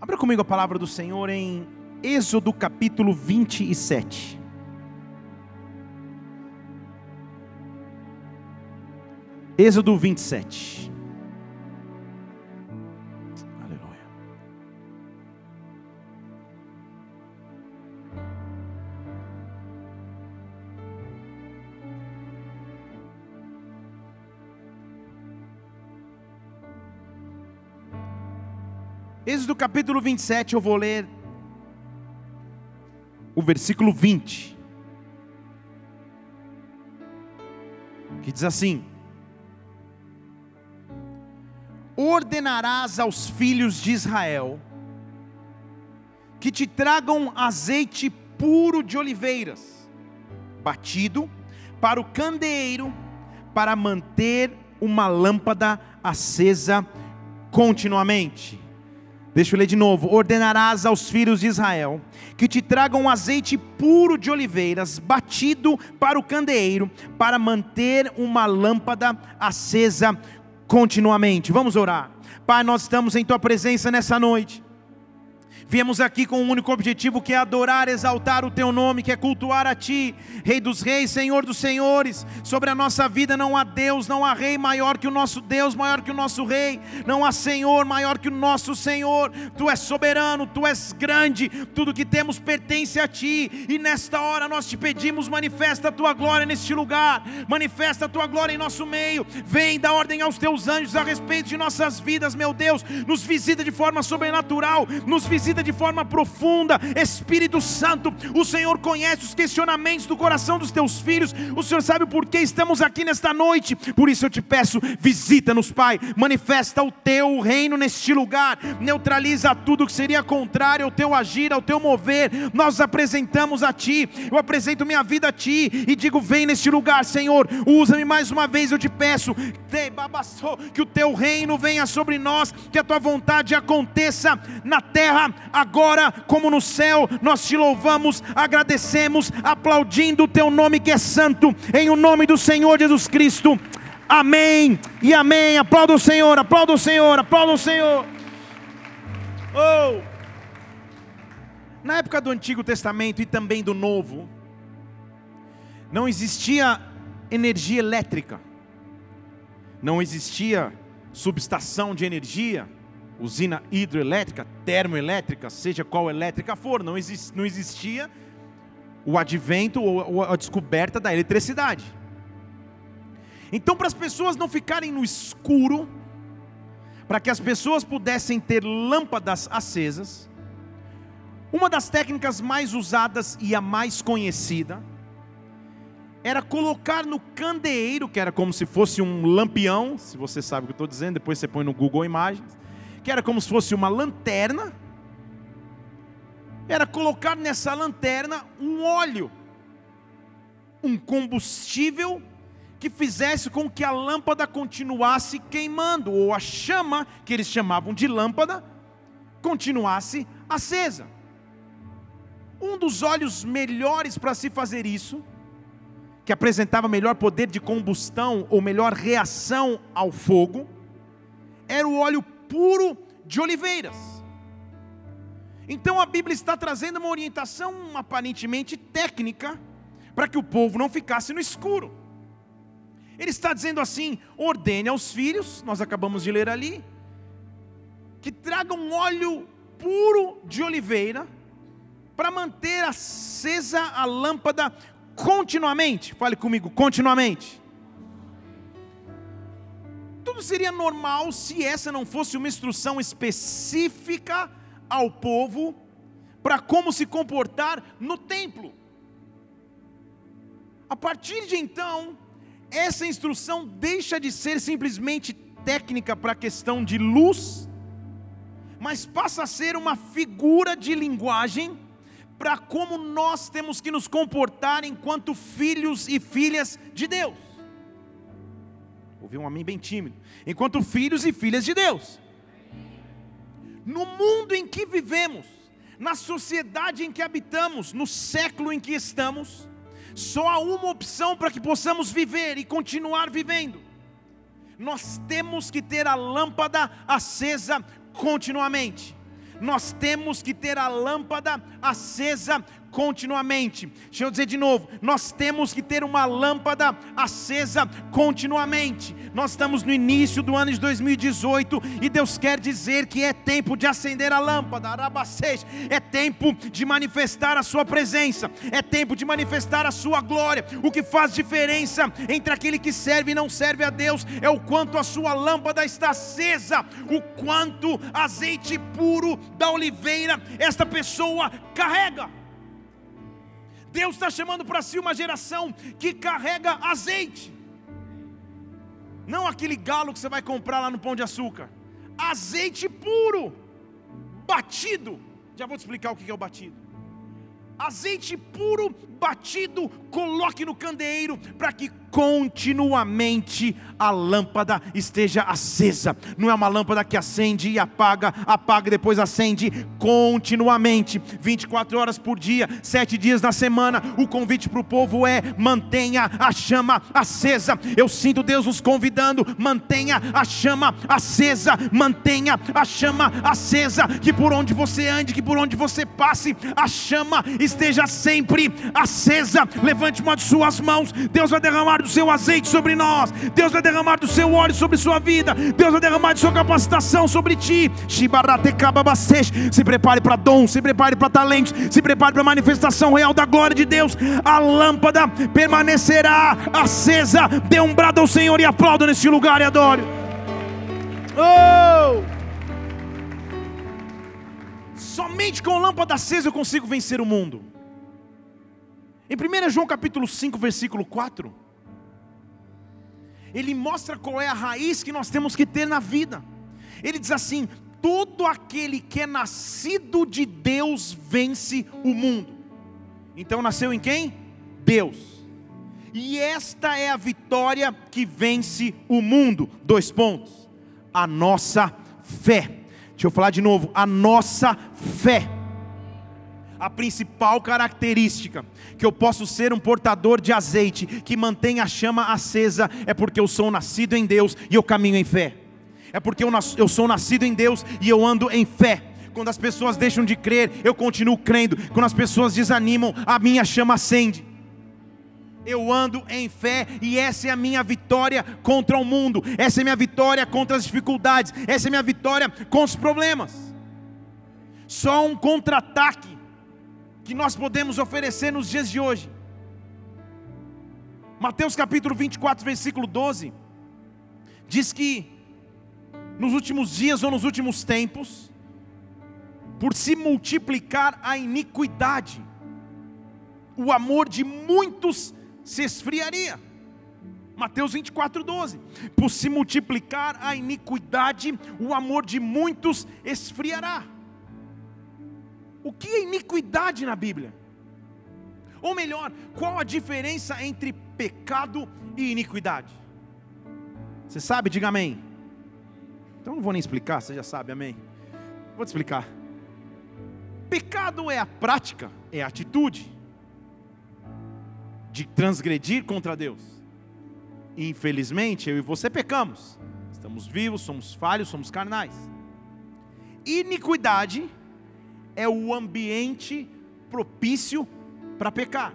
Abra comigo a palavra do Senhor em Êxodo capítulo 27. Êxodo 27. Êxodo capítulo 27, eu vou ler o versículo 20. Que diz assim: Ordenarás aos filhos de Israel que te tragam azeite puro de oliveiras, batido, para o candeeiro, para manter uma lâmpada acesa continuamente. Deixa eu ler de novo. Ordenarás aos filhos de Israel que te tragam azeite puro de oliveiras, batido para o candeeiro, para manter uma lâmpada acesa continuamente. Vamos orar. Pai, nós estamos em tua presença nessa noite. Viemos aqui com um único objetivo que é adorar, exaltar o teu nome, que é cultuar a ti, Rei dos Reis, Senhor dos Senhores. Sobre a nossa vida não há Deus, não há Rei maior que o nosso Deus, maior que o nosso Rei, não há Senhor maior que o nosso Senhor. Tu és soberano, tu és grande, tudo que temos pertence a ti, e nesta hora nós te pedimos, manifesta a tua glória neste lugar, manifesta a tua glória em nosso meio. Vem, dá ordem aos teus anjos a respeito de nossas vidas, meu Deus, nos visita de forma sobrenatural, nos visita de forma profunda, Espírito Santo. O Senhor conhece os questionamentos do coração dos teus filhos, o Senhor sabe o porquê estamos aqui nesta noite. Por isso eu te peço, visita-nos, Pai, manifesta o teu reino neste lugar, neutraliza tudo que seria contrário ao teu agir, ao teu mover. Nós apresentamos a Ti, eu apresento minha vida a Ti e digo: vem neste lugar, Senhor, usa-me mais uma vez, eu te peço, que o teu reino venha sobre nós, que a tua vontade aconteça na terra agora como no céu, nós te louvamos, agradecemos, aplaudindo o teu nome que é santo, em o nome do Senhor Jesus Cristo. Amém e amém. Aplauda o Senhor, aplauda o Senhor, aplauda o Senhor. Oh! Na época do Antigo Testamento e também do Novo, não existia energia elétrica, não existia subestação de energia, usina hidroelétrica, termoelétrica, seja qual elétrica for, não, exist, não existia o advento ou a descoberta da eletricidade. Então, para as pessoas não ficarem no escuro, para que as pessoas pudessem ter lâmpadas acesas, uma das técnicas mais usadas e a mais conhecida era colocar no candeeiro, que era como se fosse um lampião, se você sabe o que eu estou dizendo, depois você põe no Google Imagens que era como se fosse uma lanterna, era colocar nessa lanterna um óleo, um combustível que fizesse com que a lâmpada continuasse queimando, ou a chama, que eles chamavam de lâmpada, continuasse acesa. Um dos óleos melhores para se fazer isso, que apresentava melhor poder de combustão ou melhor reação ao fogo, era o óleo puro de oliveiras. Então a Bíblia está trazendo uma orientação aparentemente técnica para que o povo não ficasse no escuro. Ele está dizendo assim: ordene aos filhos, nós acabamos de ler ali, que tragam óleo puro de oliveira para manter acesa a lâmpada continuamente. Fale comigo, continuamente tudo seria normal se essa não fosse uma instrução específica ao povo para como se comportar no templo. A partir de então, essa instrução deixa de ser simplesmente técnica para a questão de luz, mas passa a ser uma figura de linguagem para como nós temos que nos comportar enquanto filhos e filhas de Deus. Ouvi um amém bem tímido. Enquanto filhos e filhas de Deus. No mundo em que vivemos, na sociedade em que habitamos, no século em que estamos, só há uma opção para que possamos viver e continuar vivendo. Nós temos que ter a lâmpada acesa continuamente. nós temos que ter a lâmpada acesa continuamente. Deixa eu dizer de novo, nós temos que ter uma lâmpada acesa continuamente. Nós estamos no início do ano de 2018 e Deus quer dizer que é tempo de acender a lâmpada, é tempo de manifestar a sua presença, é tempo de manifestar a sua glória. O que faz diferença entre aquele que serve e não serve a Deus é o quanto a sua lâmpada está acesa, o quanto azeite puro da oliveira esta pessoa carrega. Deus está chamando para si uma geração que carrega azeite. Não aquele galo que você vai comprar lá no pão de açúcar. Azeite puro, batido. Já vou te explicar o que é o batido. Azeite puro, batido, coloque no candeeiro para que continuamente a lâmpada esteja acesa. Não é uma lâmpada que acende e apaga, apaga e depois acende continuamente, 24 horas por dia, sete dias na semana. O convite para o povo é: mantenha a chama acesa. Eu sinto Deus nos convidando, mantenha a chama acesa, mantenha a chama acesa. Que por onde você ande, que por onde você passe, a chama esteja sempre acesa. Levante uma de suas mãos, Deus vai derramar do seu azeite sobre nós, Deus vai derramar do seu óleo sobre sua vida, Deus vai derramar de sua capacitação sobre ti. Se prepare para dom, se prepare para talentos, se prepare para a manifestação real da glória de Deus. A lâmpada permanecerá acesa. Dê um brado ao Senhor e aplauda nesse lugar e adore. Oh! Somente com lâmpada acesa eu consigo vencer o mundo. Em 1 João capítulo 5, versículo 4, ele mostra qual é a raiz que nós temos que ter na vida. Ele diz assim: todo aquele que é nascido de Deus vence o mundo. Então nasceu em quem? Deus. E esta é a vitória que vence o mundo. Dois pontos. A nossa fé. Deixa eu falar de novo. A nossa fé a principal característica que eu posso ser um portador de azeite que mantém a chama acesa é porque eu sou nascido em Deus e eu caminho em fé. É porque eu, eu sou nascido em Deus e eu ando em fé. Quando as pessoas deixam de crer, eu continuo crendo. Quando as pessoas desanimam, a minha chama acende. Eu ando em fé e essa é a minha vitória contra o mundo. Essa é a minha vitória contra as dificuldades. Essa é a minha vitória contra os problemas. Só um contra-ataque que nós podemos oferecer nos dias de hoje. Mateus capítulo 24, versículo 12, diz que nos últimos dias ou nos últimos tempos, por se multiplicar a iniquidade, o amor de muitos se esfriaria. Mateus 24, 12. Por se multiplicar a iniquidade, o amor de muitos esfriará. O que é iniquidade na Bíblia? Ou melhor, qual a diferença entre pecado e iniquidade? Você sabe? Diga amém. Então não vou nem explicar, você já sabe, amém. Vou te explicar. Pecado é a prática, é a atitude de transgredir contra Deus. Infelizmente, eu e você pecamos. Estamos vivos, somos falhos, somos carnais. Iniquidade é o ambiente propício para pecar.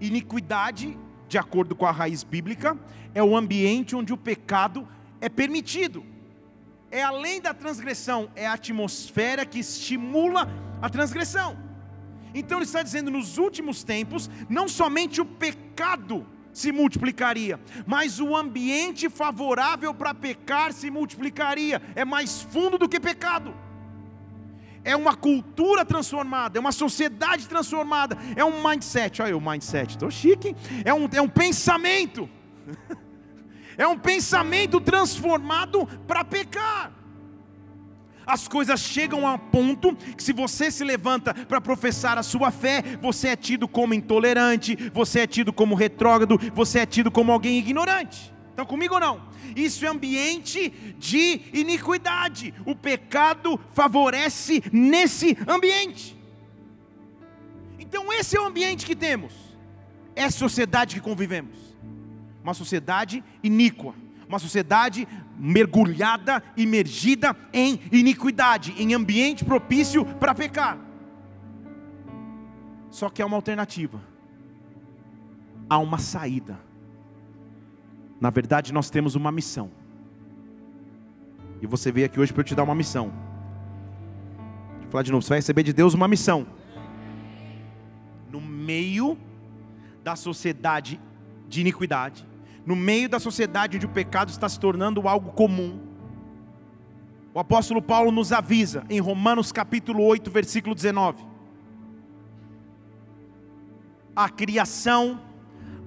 Iniquidade, de acordo com a raiz bíblica, é o ambiente onde o pecado é permitido. É além da transgressão, é a atmosfera que estimula a transgressão. Então ele está dizendo: nos últimos tempos, não somente o pecado se multiplicaria, mas o ambiente favorável para pecar se multiplicaria, é mais fundo do que pecado é uma cultura transformada, é uma sociedade transformada, é um mindset. Olha o mindset, estou chique. É um, é um pensamento, é um pensamento transformado para pecar. As coisas chegam a um ponto que, se você se levanta para professar a sua fé, você é tido como intolerante, você é tido como retrógrado, você é tido como alguém ignorante. Estão comigo ou não? Isso é ambiente de iniquidade. O pecado favorece nesse ambiente. Então, esse é o ambiente que temos. É a sociedade que convivemos. Uma sociedade iníqua. uma sociedade mergulhada, imergida em iniquidade, em ambiente propício para pecar. Só que há uma alternativa, há uma saída. Na verdade, nós temos uma missão. E você veio aqui hoje para eu te dar uma missão. Vou falar de novo, você vai receber de Deus uma missão. No meio da sociedade de iniquidade, no meio da sociedade onde o pecado está se tornando algo comum. O apóstolo Paulo nos avisa em Romanos capítulo 8, versículo 19. A criação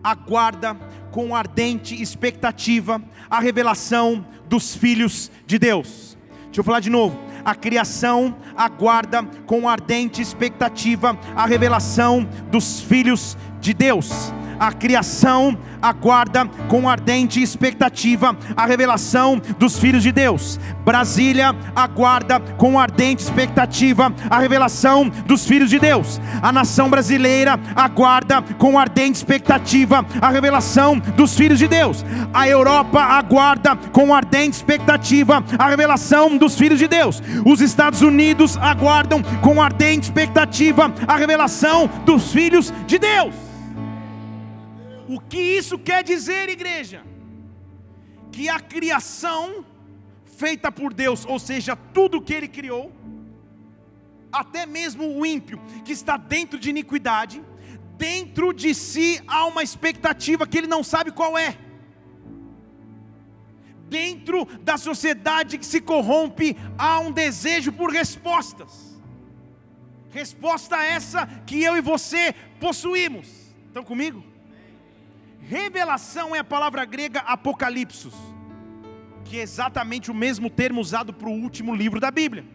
aguarda com ardente expectativa a revelação dos filhos de Deus. Deixa eu falar de novo. A criação aguarda com ardente expectativa a revelação dos filhos de Deus. A criação aguarda com ardente expectativa a revelação dos filhos de Deus. Brasília aguarda com ardente expectativa a revelação dos filhos de Deus. A nação brasileira aguarda com ardente expectativa a revelação dos filhos de Deus. A Europa aguarda com ardente expectativa a revelação dos filhos de Deus. Os Estados Unidos aguardam com ardente expectativa a revelação dos filhos de Deus. O que isso quer dizer, igreja? Que a criação feita por Deus, ou seja, tudo que Ele criou, até mesmo o ímpio que está dentro de iniquidade, dentro de si há uma expectativa que ele não sabe qual é. Dentro da sociedade que se corrompe, há um desejo por respostas. Resposta essa que eu e você possuímos. Estão comigo? Revelação é a palavra grega apocalipsos, que é exatamente o mesmo termo usado para o último livro da Bíblia,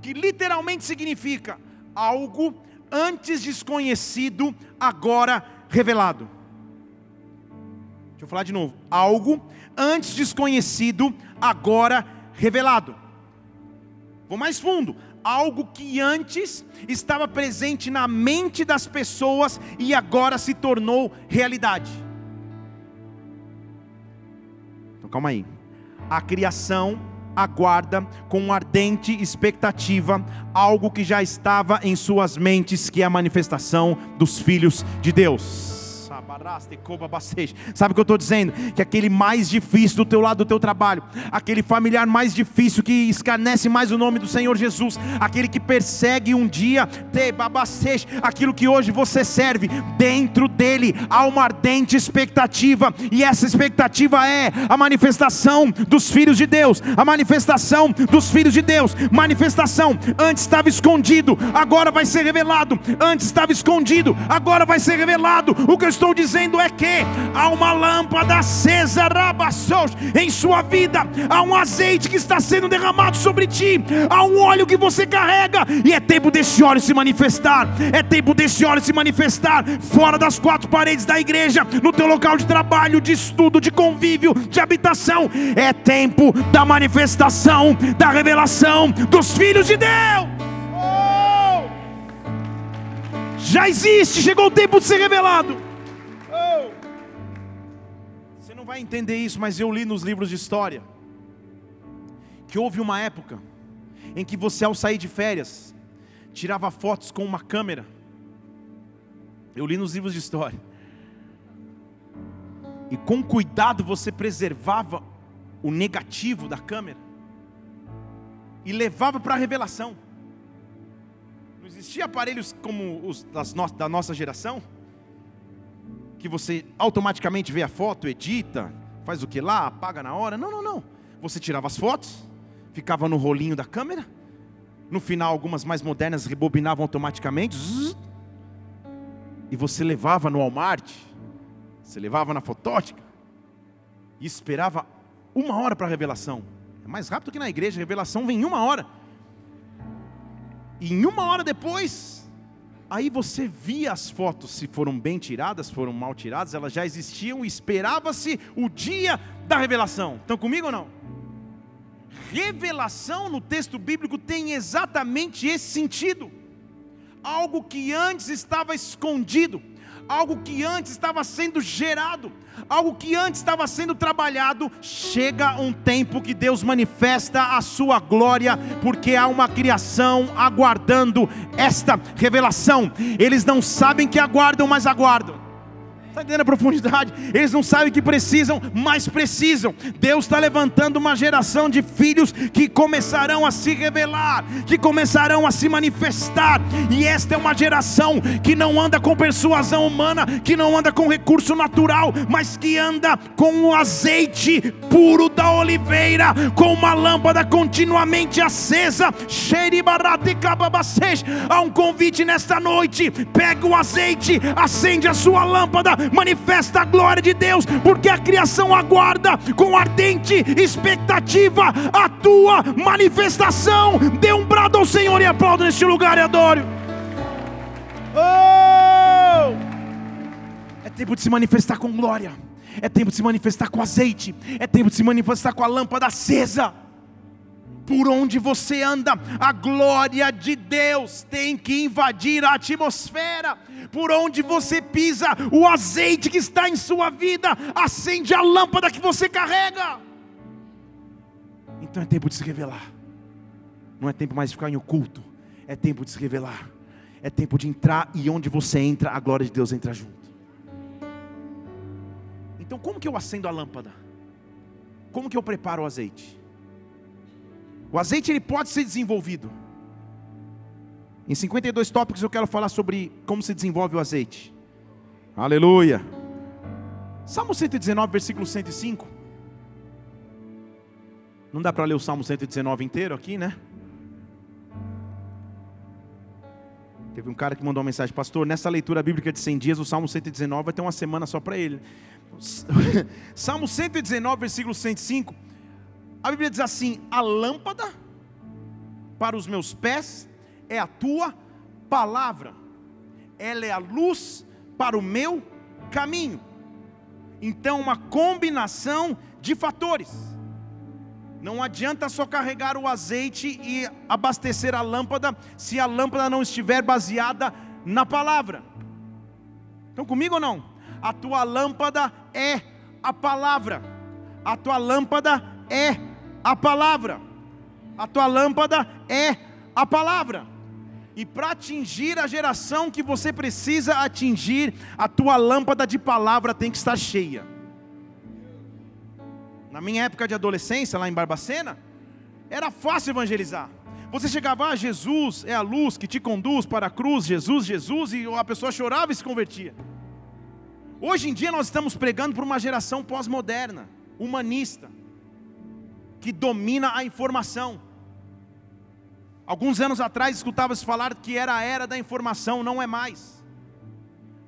que literalmente significa algo antes desconhecido, agora revelado. Deixa eu falar de novo. Algo antes desconhecido, agora revelado. Vou mais fundo algo que antes estava presente na mente das pessoas e agora se tornou realidade. Então calma aí. A criação aguarda com ardente expectativa algo que já estava em suas mentes, que é a manifestação dos filhos de Deus. Sabe o que eu estou dizendo? Que aquele mais difícil do teu lado do teu trabalho, aquele familiar mais difícil que escarnece mais o nome do Senhor Jesus, aquele que persegue um dia, aquilo que hoje você serve, dentro dele há uma ardente expectativa, e essa expectativa é a manifestação dos filhos de Deus, a manifestação dos filhos de Deus, manifestação, antes estava escondido, agora vai ser revelado, antes estava escondido, agora vai ser revelado. O que eu estou dizendo é que há uma lâmpada acesa em sua vida, há um azeite que está sendo derramado sobre ti, há um óleo que você carrega, e é tempo desse óleo se manifestar, é tempo desse óleo se manifestar fora das quatro paredes da igreja, no teu local de trabalho, de estudo, de convívio, de habitação. É tempo da manifestação, da revelação dos filhos de Deus. Oh! Já existe, chegou o tempo de ser revelado. Vai entender isso, mas eu li nos livros de história que houve uma época em que você, ao sair de férias, tirava fotos com uma câmera. Eu li nos livros de história. E com cuidado você preservava o negativo da câmera e levava para a revelação. Não existia aparelhos como os das no, da nossa geração que você automaticamente vê a foto, edita, faz o que lá, apaga na hora. Não, não, não. Você tirava as fotos, ficava no rolinho da câmera. No final, algumas mais modernas rebobinavam automaticamente. E você levava no Walmart, você levava na fotótica e esperava uma hora para a revelação. É mais rápido que na igreja, a revelação vem em uma hora. E em uma hora depois, Aí você via as fotos, se foram bem tiradas, foram mal tiradas, elas já existiam e esperava-se o dia da revelação. Estão comigo ou não? Revelação no texto bíblico tem exatamente esse sentido. Algo que antes estava escondido, algo que antes estava sendo gerado, algo que antes estava sendo trabalhado, chega um tempo que Deus manifesta a sua glória, porque há uma criação aguardando esta revelação. Eles não sabem que aguardam, mas aguardam. Está entendendo a profundidade? Eles não sabem que precisam, mas precisam. Deus está levantando uma geração de filhos que começarão a se revelar, que começarão a se manifestar. E esta é uma geração que não anda com persuasão humana, que não anda com recurso natural, mas que anda com o azeite puro da oliveira, com uma lâmpada continuamente acesa. Há um convite nesta noite: pega o azeite, acende a sua lâmpada manifesta a glória de Deus, porque a criação aguarda com ardente expectativa a tua manifestação. Dê um brado ao Senhor e aplauda neste lugar e adore. Oh! É tempo de se manifestar com glória, é tempo de se manifestar com azeite, é tempo de se manifestar com a lâmpada acesa por onde você anda, a glória de Deus tem que invadir a atmosfera. Por onde você pisa, o azeite que está em sua vida acende a lâmpada que você carrega. Então é tempo de se revelar. Não é tempo mais de ficar em oculto. É tempo de se revelar. É tempo de entrar e onde você entra, a glória de Deus entra junto. Então, como que eu acendo a lâmpada? Como que eu preparo o azeite? O azeite ele pode ser desenvolvido. Em 52 tópicos eu quero falar sobre como se desenvolve o azeite. Aleluia. Salmo 119, versículo 105. Não dá para ler o Salmo 119 inteiro aqui, né? Teve um cara que mandou uma mensagem, pastor, nessa leitura bíblica de 100 dias, o Salmo 119 vai ter uma semana só para ele. Salmo 119, versículo 105 a Bíblia diz assim: a lâmpada para os meus pés é a tua palavra, ela é a luz para o meu caminho. Então, uma combinação de fatores. Não adianta só carregar o azeite e abastecer a lâmpada se a lâmpada não estiver baseada na palavra. Estão comigo ou não? A tua lâmpada é a palavra. A tua lâmpada é a palavra. A tua lâmpada é a palavra. E para atingir a geração que você precisa atingir, a tua lâmpada de palavra tem que estar cheia. Na minha época de adolescência, lá em Barbacena, era fácil evangelizar. Você chegava, ah, Jesus é a luz que te conduz para a cruz, Jesus, Jesus, e a pessoa chorava e se convertia. Hoje em dia nós estamos pregando para uma geração pós-moderna, humanista que domina a informação. Alguns anos atrás escutava-se falar que era a era da informação, não é mais.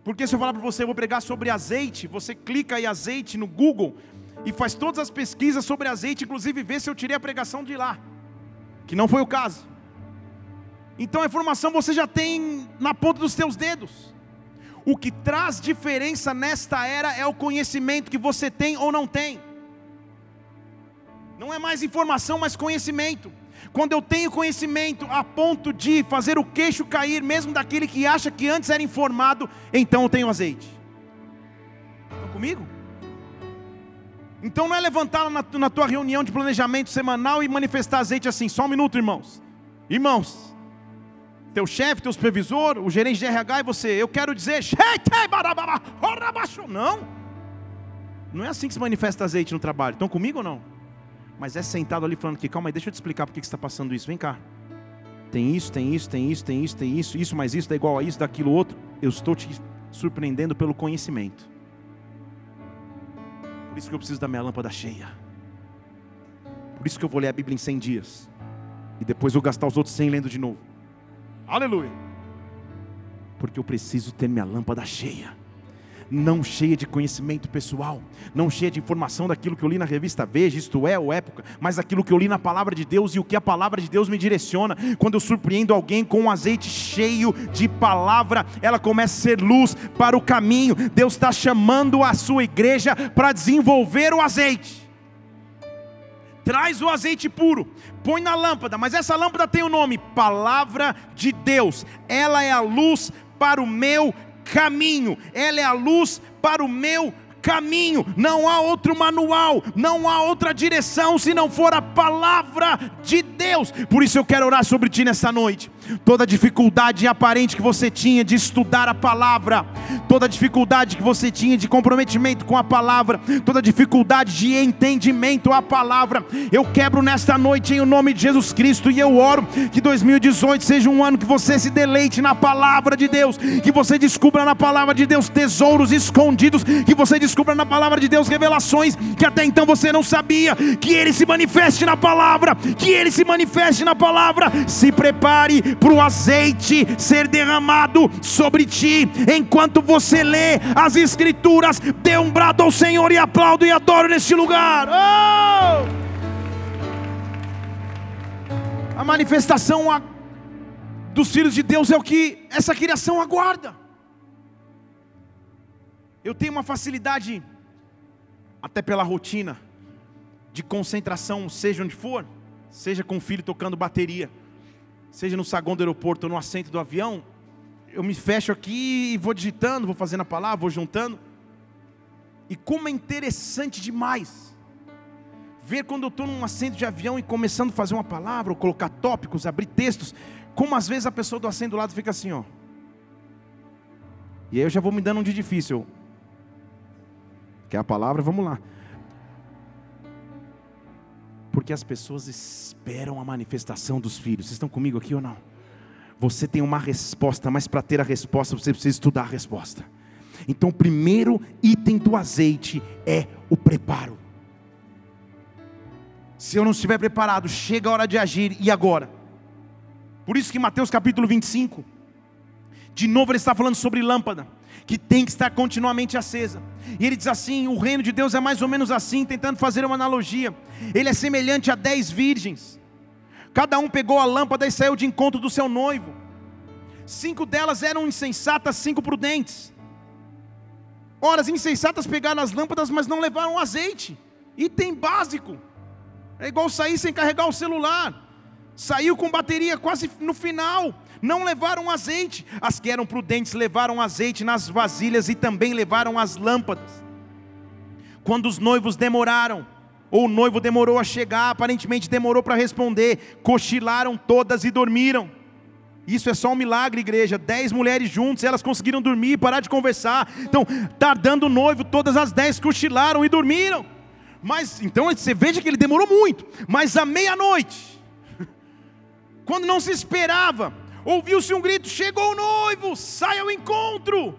Porque se eu falar para você, eu vou pregar sobre azeite, você clica em azeite no Google e faz todas as pesquisas sobre azeite, inclusive vê se eu tirei a pregação de lá, que não foi o caso. Então a informação você já tem na ponta dos teus dedos. O que traz diferença nesta era é o conhecimento que você tem ou não tem. Não é mais informação, mas conhecimento. Quando eu tenho conhecimento a ponto de fazer o queixo cair, mesmo daquele que acha que antes era informado, então eu tenho azeite. Estão comigo? Então não é levantar na, na tua reunião de planejamento semanal e manifestar azeite assim, só um minuto, irmãos. Irmãos, teu chefe, teu supervisor, o gerente de RH e você, eu quero dizer, não. Não é assim que se manifesta azeite no trabalho. Estão comigo ou não? Mas é sentado ali falando que, calma aí, deixa eu te explicar por que está passando isso, vem cá. Tem isso, tem isso, tem isso, tem isso, tem isso, isso mais isso, dá igual a isso, daquilo outro. Eu estou te surpreendendo pelo conhecimento. Por isso que eu preciso da minha lâmpada cheia. Por isso que eu vou ler a Bíblia em 100 dias. E depois vou gastar os outros 100 lendo de novo. Aleluia. Porque eu preciso ter minha lâmpada cheia não cheia de conhecimento pessoal, não cheia de informação daquilo que eu li na revista Veja, isto é, ou época, mas aquilo que eu li na palavra de Deus e o que a palavra de Deus me direciona. Quando eu surpreendo alguém com um azeite cheio de palavra, ela começa a ser luz para o caminho. Deus está chamando a sua igreja para desenvolver o azeite. Traz o azeite puro, põe na lâmpada, mas essa lâmpada tem o nome Palavra de Deus, ela é a luz para o meu caminho, ela é a luz para o meu caminho, não há outro manual, não há outra direção se não for a palavra de Deus. Por isso eu quero orar sobre ti nessa noite toda dificuldade aparente que você tinha de estudar a palavra, toda dificuldade que você tinha de comprometimento com a palavra, toda dificuldade de entendimento à palavra, eu quebro nesta noite em nome de Jesus Cristo e eu oro que 2018 seja um ano que você se deleite na palavra de Deus, que você descubra na palavra de Deus tesouros escondidos, que você descubra na palavra de Deus revelações que até então você não sabia, que ele se manifeste na palavra, que ele se manifeste na palavra. Se prepare para o azeite ser derramado sobre ti. Enquanto você lê as Escrituras, dê um brado ao Senhor e aplaudo e adoro neste lugar. Oh! A manifestação dos filhos de Deus é o que essa criação aguarda. Eu tenho uma facilidade, até pela rotina, de concentração, seja onde for, seja com o filho tocando bateria seja no saguão do aeroporto ou no assento do avião, eu me fecho aqui e vou digitando, vou fazendo a palavra, vou juntando. E como é interessante demais ver quando eu estou num assento de avião e começando a fazer uma palavra, ou colocar tópicos, abrir textos, como às vezes a pessoa do assento do lado fica assim, ó. E aí eu já vou me dando um dia difícil. Quer a palavra? Vamos lá. Porque as pessoas esperam a manifestação dos filhos. Vocês estão comigo aqui ou não? Você tem uma resposta, mas para ter a resposta você precisa estudar a resposta. Então, o primeiro item do azeite é o preparo. Se eu não estiver preparado, chega a hora de agir e agora. Por isso que Mateus capítulo 25, de novo ele está falando sobre lâmpada que tem que estar continuamente acesa. E ele diz assim: o reino de Deus é mais ou menos assim, tentando fazer uma analogia. Ele é semelhante a dez virgens. Cada um pegou a lâmpada e saiu de encontro do seu noivo. Cinco delas eram insensatas, cinco prudentes. Ora, as insensatas pegaram as lâmpadas, mas não levaram azeite. Item básico. É igual sair sem carregar o celular. Saiu com bateria quase no final não levaram azeite. As que eram prudentes levaram azeite nas vasilhas e também levaram as lâmpadas. Quando os noivos demoraram, ou o noivo demorou a chegar, aparentemente demorou para responder, cochilaram todas e dormiram. Isso é só um milagre, igreja. Dez mulheres juntas, elas conseguiram dormir, parar de conversar. Então, tardando o noivo, todas as dez cochilaram e dormiram. Mas, então você veja que ele demorou muito. Mas à meia-noite, quando não se esperava, ouviu-se um grito: chegou o noivo, sai ao encontro.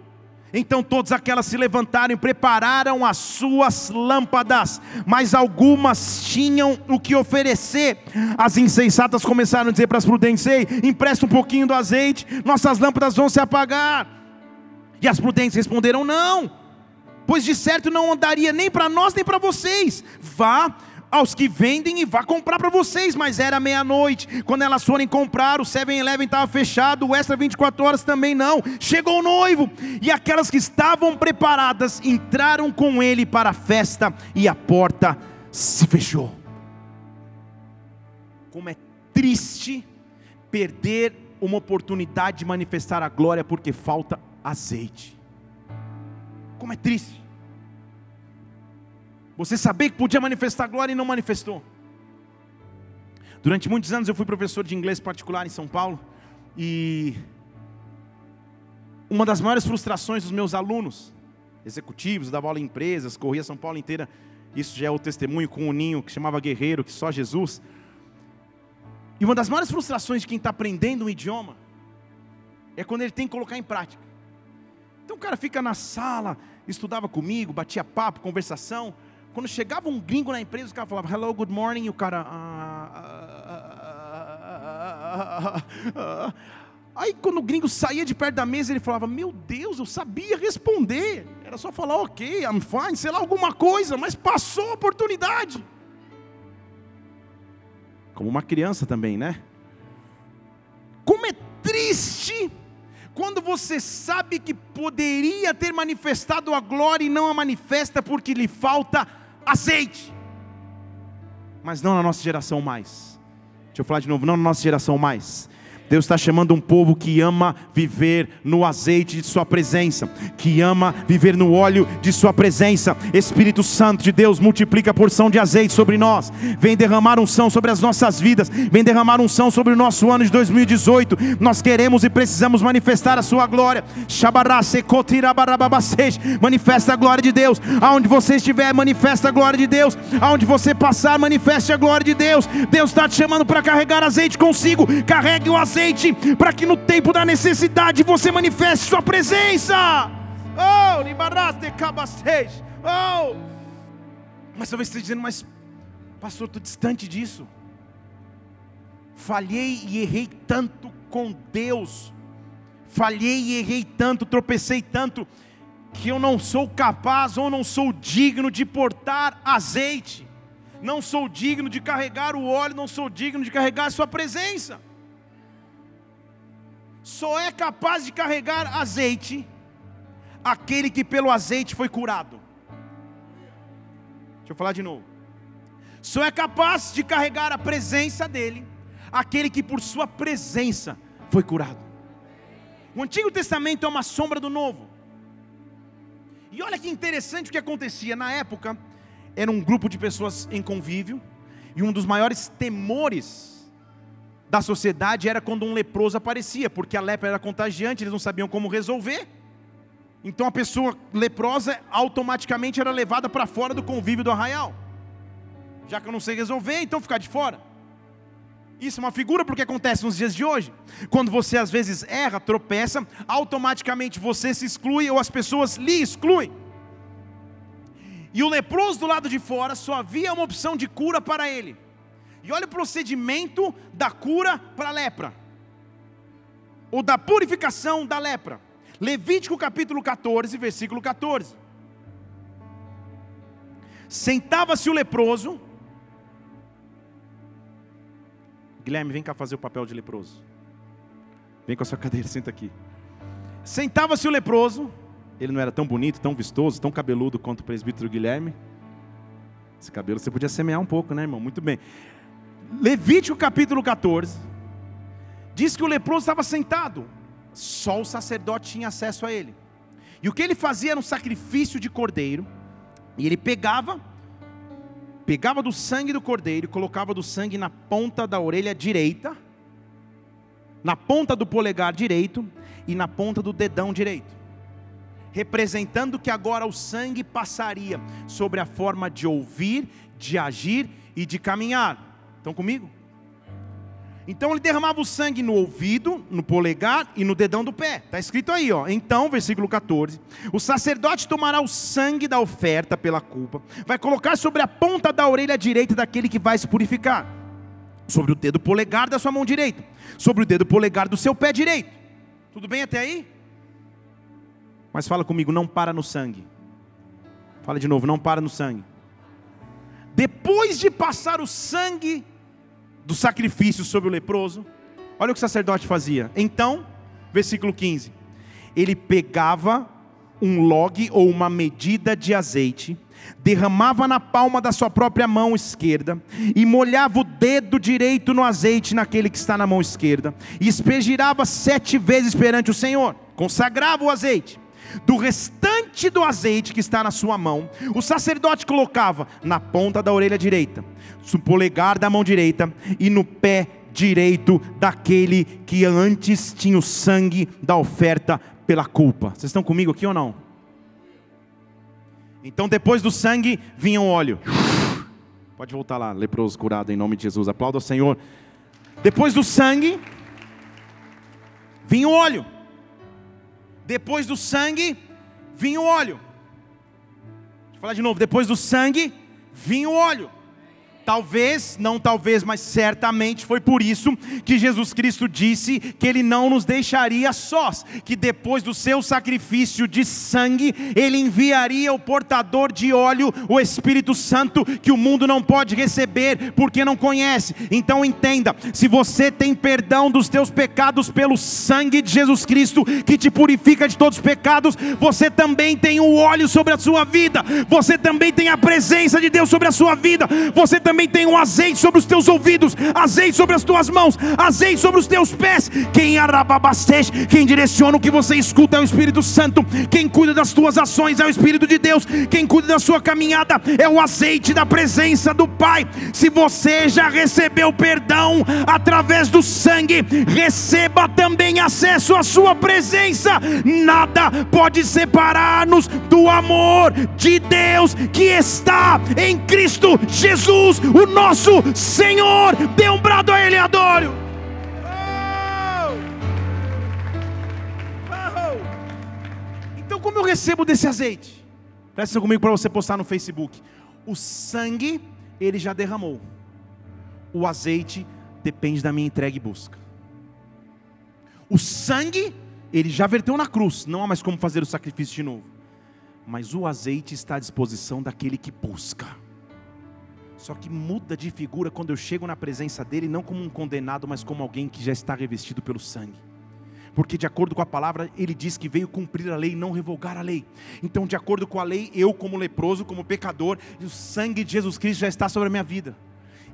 Então todas aquelas se levantaram e prepararam as suas lâmpadas, mas algumas tinham o que oferecer. As insensatas começaram a dizer para as prudentes: Ei, empresta um pouquinho do azeite, nossas lâmpadas vão se apagar. E as prudentes responderam: Não, pois de certo não andaria nem para nós nem para vocês. Vá, aos que vendem e vá comprar para vocês, mas era meia-noite. Quando elas forem comprar, o 7-Eleven estava fechado, o Extra 24 horas também não. Chegou o noivo, e aquelas que estavam preparadas entraram com ele para a festa, e a porta se fechou. Como é triste perder uma oportunidade de manifestar a glória porque falta azeite. Como é triste. Você saber que podia manifestar glória e não manifestou. Durante muitos anos eu fui professor de inglês particular em São Paulo e uma das maiores frustrações dos meus alunos, executivos, dava aula em empresas, corria São Paulo inteira, isso já é o testemunho com um ninho que chamava guerreiro, que só Jesus. E uma das maiores frustrações de quem está aprendendo um idioma é quando ele tem que colocar em prática. Então o cara fica na sala, estudava comigo, batia papo, conversação, quando chegava um gringo na empresa, o cara falava hello, good morning, e o cara. Aí quando o gringo saía de perto da mesa, ele falava: Meu Deus, eu sabia responder. Era só falar, ok, I'm fine, sei lá, alguma coisa, mas passou a oportunidade. Como uma criança também, né? Como é triste quando você sabe que poderia ter manifestado a glória e não a manifesta porque lhe falta azeite. Mas não na nossa geração mais. Deixa eu falar de novo, não na nossa geração mais. Deus está chamando um povo que ama viver no azeite de Sua presença, que ama viver no óleo de Sua presença. Espírito Santo de Deus, multiplica a porção de azeite sobre nós, vem derramar unção sobre as nossas vidas, vem derramar unção sobre o nosso ano de 2018. Nós queremos e precisamos manifestar a Sua glória. Manifesta a glória de Deus, aonde você estiver, manifesta a glória de Deus, aonde você passar, manifeste a glória de Deus. Deus está te chamando para carregar azeite consigo, carregue o azeite azeite, para que no tempo da necessidade você manifeste Sua presença. Oh, oh. Mas talvez esteja dizendo, mas pastor, estou distante disso. Falhei e errei tanto com Deus. Falhei e errei tanto, tropecei tanto, que eu não sou capaz ou não sou digno de portar azeite. Não sou digno de carregar o óleo, não sou digno de carregar a sua presença só é capaz de carregar azeite aquele que pelo azeite foi curado. Deixa eu falar de novo. Só é capaz de carregar a presença dele aquele que por sua presença foi curado. O Antigo Testamento é uma sombra do Novo. E olha que interessante o que acontecia na época. Era um grupo de pessoas em convívio e um dos maiores temores da sociedade era quando um leproso aparecia, porque a lepra era contagiante, eles não sabiam como resolver. Então a pessoa leprosa automaticamente era levada para fora do convívio do arraial. Já que eu não sei resolver, então ficar de fora. Isso é uma figura porque acontece nos dias de hoje. Quando você às vezes erra, tropeça, automaticamente você se exclui ou as pessoas lhe excluem. E o leproso do lado de fora só havia uma opção de cura para ele e olha o procedimento da cura para a lepra, ou da purificação da lepra. Levítico capítulo 14, versículo 14. Sentava-se o leproso. Guilherme, vem cá fazer o papel de leproso. Vem com a sua cadeira, senta aqui. Sentava-se o leproso. Ele não era tão bonito, tão vistoso, tão cabeludo quanto o presbítero Guilherme. Esse cabelo você podia semear um pouco, né, irmão? Muito bem. Levítico capítulo 14, diz que o leproso estava sentado, só o sacerdote tinha acesso a ele. E o que ele fazia era um sacrifício de cordeiro, e ele pegava, pegava do sangue do cordeiro e colocava do sangue na ponta da orelha direita, na ponta do polegar direito e na ponta do dedão direito, representando que agora o sangue passaria sobre a forma de ouvir, de agir e de caminhar. Estão comigo? Então ele derramava o sangue no ouvido, no polegar e no dedão do pé. Está escrito aí, ó. Então, versículo 14: O sacerdote tomará o sangue da oferta pela culpa, vai colocar sobre a ponta da orelha direita daquele que vai se purificar, sobre o dedo polegar da sua mão direita, sobre o dedo polegar do seu pé direito. Tudo bem até aí? Mas fala comigo, não para no sangue. Fala de novo, não para no sangue. Depois de passar o sangue do sacrifício sobre o leproso, olha o que o sacerdote fazia. Então, versículo 15: ele pegava um log ou uma medida de azeite, derramava na palma da sua própria mão esquerda e molhava o dedo direito no azeite naquele que está na mão esquerda, e espergirava sete vezes perante o Senhor, consagrava o azeite do restante do azeite que está na sua mão, o sacerdote colocava na ponta da orelha direita, no polegar da mão direita e no pé direito daquele que antes tinha o sangue da oferta pela culpa. Vocês estão comigo aqui ou não? Então, depois do sangue, vinha o óleo. Pode voltar lá, leproso curado em nome de Jesus. Aplauda o Senhor. Depois do sangue, vinha o óleo. Depois do sangue, vinha o óleo. Eu falar de novo. Depois do sangue, vinha o óleo. Talvez, não talvez, mas certamente foi por isso que Jesus Cristo disse que Ele não nos deixaria sós, que depois do seu sacrifício de sangue, Ele enviaria o portador de óleo, o Espírito Santo, que o mundo não pode receber porque não conhece. Então entenda: se você tem perdão dos teus pecados pelo sangue de Jesus Cristo, que te purifica de todos os pecados, você também tem o óleo sobre a sua vida, você também tem a presença de Deus sobre a sua vida, você também também tenho azeite sobre os teus ouvidos, azeite sobre as tuas mãos, azeite sobre os teus pés. Quem arababastej, quem direciona o que você escuta é o Espírito Santo, quem cuida das tuas ações é o Espírito de Deus, quem cuida da sua caminhada é o azeite da presença do Pai. Se você já recebeu perdão através do sangue, receba também acesso à sua presença. Nada pode separar-nos do amor de Deus que está em Cristo Jesus, o nosso Senhor. Dê um brado a Ele, adore. Oh! Então, como eu recebo desse azeite? Presta comigo para você postar no Facebook. O sangue ele já derramou. O azeite depende da minha entrega e busca. O sangue ele já verteu na cruz, não há mais como fazer o sacrifício de novo. Mas o azeite está à disposição daquele que busca. Só que muda de figura quando eu chego na presença dele, não como um condenado, mas como alguém que já está revestido pelo sangue. Porque, de acordo com a palavra, ele diz que veio cumprir a lei, não revogar a lei. Então, de acordo com a lei, eu, como leproso, como pecador, o sangue de Jesus Cristo já está sobre a minha vida.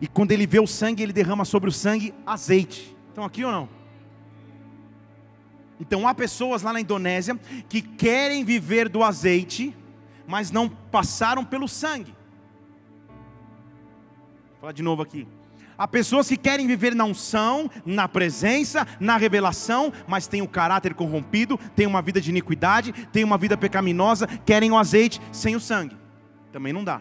E quando ele vê o sangue, ele derrama sobre o sangue azeite. Estão aqui ou não? Então, há pessoas lá na Indonésia que querem viver do azeite, mas não passaram pelo sangue. Falar de novo aqui. Há pessoas que querem viver na unção, na presença, na revelação, mas têm o caráter corrompido, têm uma vida de iniquidade, têm uma vida pecaminosa, querem o azeite sem o sangue. Também não dá.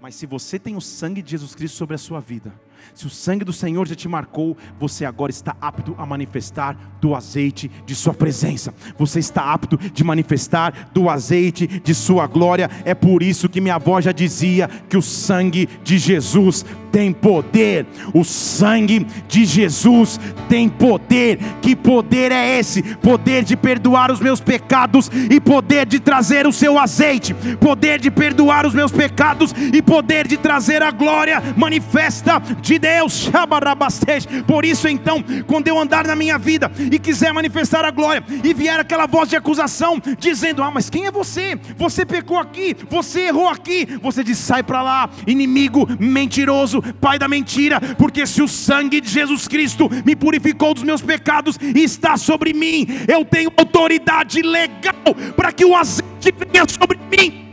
Mas se você tem o sangue de Jesus Cristo sobre a sua vida, se o sangue do Senhor já te marcou, você agora está apto a manifestar do azeite de Sua presença. Você está apto de manifestar do azeite de Sua glória. É por isso que minha avó já dizia que o sangue de Jesus tem poder. O sangue de Jesus tem poder. Que poder é esse? Poder de perdoar os meus pecados e poder de trazer o seu azeite. Poder de perdoar os meus pecados e poder de trazer a glória manifesta de Deus. Por isso então, quando eu andar na minha vida e quiser manifestar a glória e vier aquela voz de acusação dizendo: "Ah, mas quem é você? Você pecou aqui, você errou aqui". Você diz: "Sai para lá, inimigo mentiroso, pai da mentira, porque se o sangue de Jesus Cristo me purificou dos meus pecados e está sobre mim, eu tenho autoridade legal para que o azeite venha sobre mim.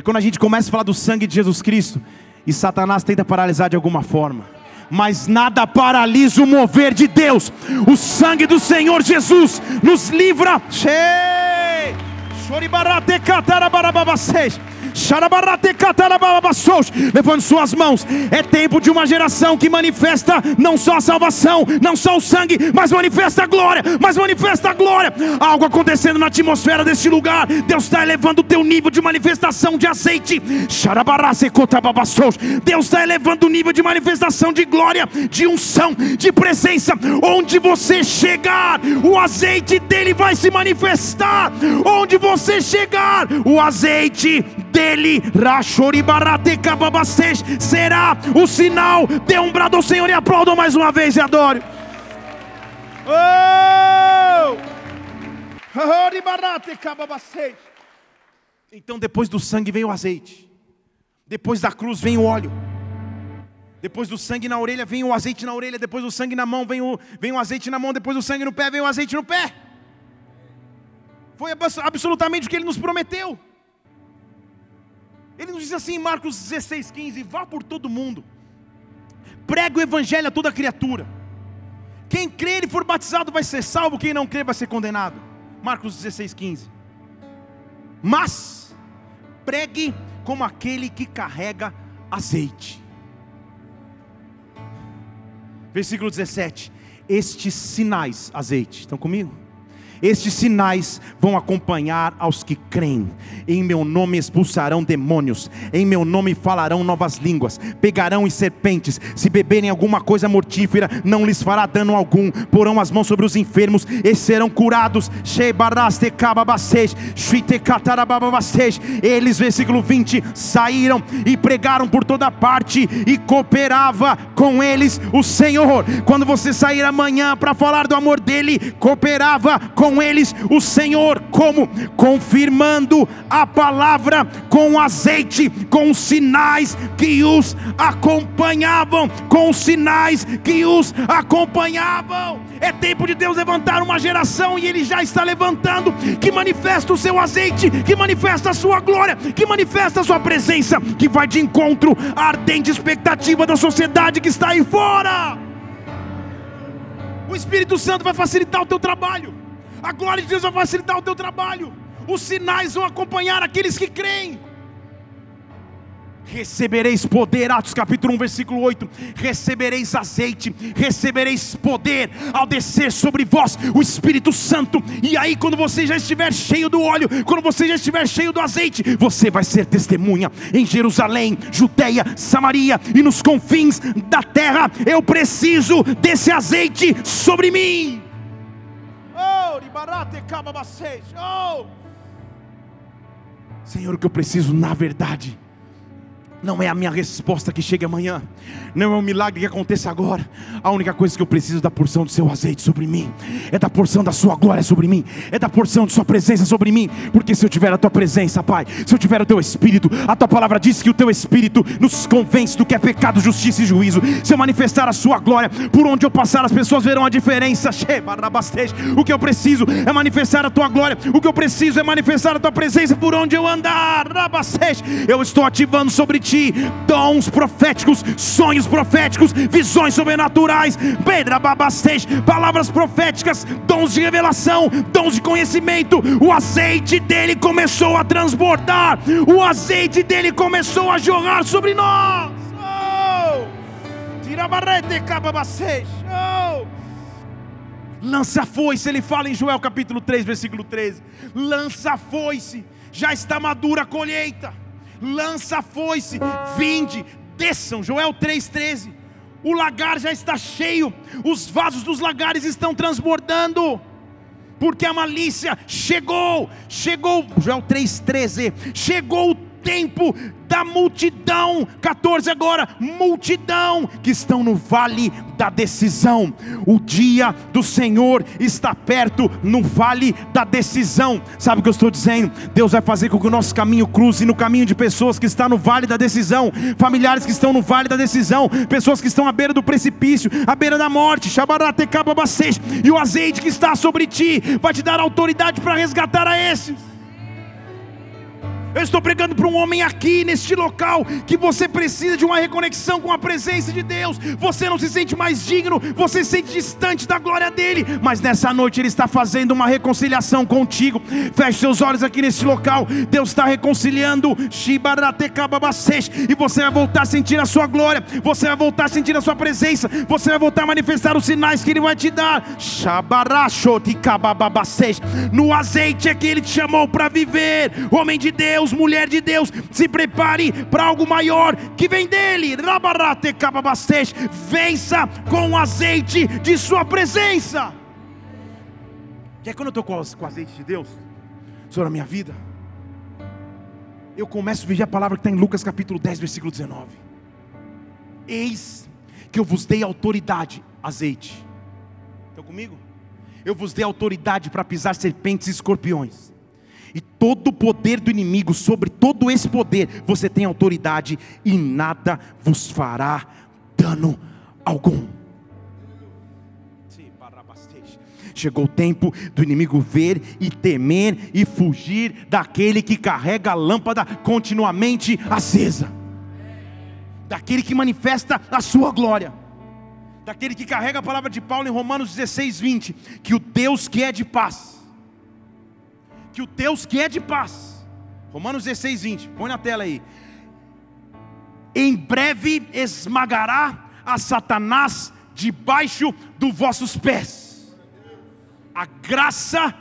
É quando a gente começa a falar do sangue de Jesus Cristo e Satanás tenta paralisar de alguma forma. Mas nada paralisa o mover de Deus. O sangue do Senhor Jesus nos livra. Choribarate Levante suas mãos. É tempo de uma geração que manifesta não só a salvação, não só o sangue, mas manifesta a glória, mas manifesta a glória. Algo acontecendo na atmosfera deste lugar. Deus está elevando o teu nível de manifestação de azeite. Deus está elevando o nível de manifestação de glória, de unção, de presença. Onde você chegar, o azeite dele vai se manifestar. Onde você chegar, o azeite dele, será o sinal. Dê um brado ao Senhor e aplaudam mais uma vez e adore. Oh! Então, depois do sangue vem o azeite, depois da cruz vem o óleo. Depois do sangue na orelha, vem o azeite na orelha. Depois do sangue na mão, vem o, vem o azeite na mão. Depois do sangue no pé, vem o azeite no pé. Foi absolutamente o que ele nos prometeu. Ele nos diz assim em Marcos 16, 15: Vá por todo mundo, prega o evangelho a toda criatura. Quem crer e for batizado vai ser salvo, quem não crer vai ser condenado. Marcos 16, 15. Mas pregue como aquele que carrega azeite. Versículo 17: Estes sinais, azeite, estão comigo? Estes sinais vão acompanhar aos que creem. Em meu nome expulsarão demônios, em meu nome falarão novas línguas, pegarão em serpentes, se beberem alguma coisa mortífera, não lhes fará dano algum. Porão as mãos sobre os enfermos e serão curados. Eles, versículo 20, saíram e pregaram por toda parte e cooperava com eles o Senhor. Quando você sair amanhã para falar do amor dele, cooperava com eles o Senhor, como confirmando a palavra com azeite, com sinais que os acompanhavam, com sinais que os acompanhavam. É tempo de Deus levantar uma geração e Ele já está levantando que manifesta o seu azeite, que manifesta a sua glória, que manifesta a sua presença, que vai de encontro à ardente expectativa da sociedade que está aí fora. O Espírito Santo vai facilitar o teu trabalho. A glória de Deus vai facilitar o teu trabalho. Os sinais vão acompanhar aqueles que creem. Recebereis poder, Atos capítulo 1, versículo 8. Recebereis azeite, recebereis poder ao descer sobre vós o Espírito Santo. E aí, quando você já estiver cheio do óleo, quando você já estiver cheio do azeite, você vai ser testemunha em Jerusalém, Judeia, Samaria e nos confins da terra. Eu preciso desse azeite sobre mim. Oh! Senhor, o que eu preciso na verdade não é a minha resposta que chega amanhã, não é um milagre que aconteça agora. A única coisa que eu preciso é da porção do seu azeite sobre mim, é da porção da sua glória sobre mim, é da porção de sua presença sobre mim. Porque se eu tiver a tua presença, Pai, se eu tiver o teu espírito, a tua palavra diz que o teu espírito nos convence do que é pecado, justiça e juízo. Se eu manifestar a sua glória, por onde eu passar, as pessoas verão a diferença. O que eu preciso é manifestar a tua glória, o que eu preciso é manifestar a tua presença por onde eu andar. Eu estou ativando sobre ti ti dons proféticos, sonhos proféticos, visões sobrenaturais, palavras proféticas, dons de revelação, dons de conhecimento. O azeite dele começou a transbordar, o azeite dele começou a jorrar sobre nós. Oh! Oh! Lança a foice, ele fala em Joel capítulo 3, versículo 13. Lança a foice, já está madura a colheita lança a foice, vinde, desçam. Joel 3,13. O lagar já está cheio, os vasos dos lagares estão transbordando, porque a malícia chegou, chegou, Joel 3,13, chegou o tempo da multidão, 14 agora, multidão que estão no vale da decisão. O dia do Senhor está perto no vale da decisão. Sabe o que eu estou dizendo? Deus vai fazer com que o nosso caminho cruze no caminho de pessoas que estão no vale da decisão, familiares que estão no vale da decisão, pessoas que estão à beira do precipício, à beira da morte, e o azeite que está sobre ti vai te dar autoridade para resgatar a esses. Eu estou pregando para um homem aqui, neste local, que você precisa de uma reconexão com a presença de Deus. Você não se sente mais digno, você se sente distante da glória dele. Mas nessa noite Ele está fazendo uma reconciliação contigo. Feche seus olhos aqui neste local. Deus está reconciliando. E você vai voltar a sentir a sua glória. Você vai voltar a sentir a sua presença. Você vai voltar a manifestar os sinais que Ele vai te dar. No azeite é que Ele te chamou para viver, homem de Deus. Deus, mulher de Deus, se prepare para algo maior que vem dele. Vença com o azeite de sua presença. E é quando eu estou com o azeite de Deus sobre a minha vida, eu começo a viver a palavra que está em Lucas capítulo 10, versículo 19. Eis que eu vos dei autoridade, azeite. Estão comigo? Eu vos dei autoridade para pisar serpentes e escorpiões e todo o poder do inimigo, sobre todo esse poder, você tem autoridade e nada vos fará dano algum. Chegou o tempo do inimigo ver e temer e fugir daquele que carrega a lâmpada continuamente acesa, daquele que manifesta a sua glória, daquele que carrega a palavra de Paulo em Romanos 16, 20: que o Deus que é de paz, que o Deus que é de paz, Romanos 16, 20, põe na tela aí, em breve esmagará a Satanás debaixo dos vossos pés. A graça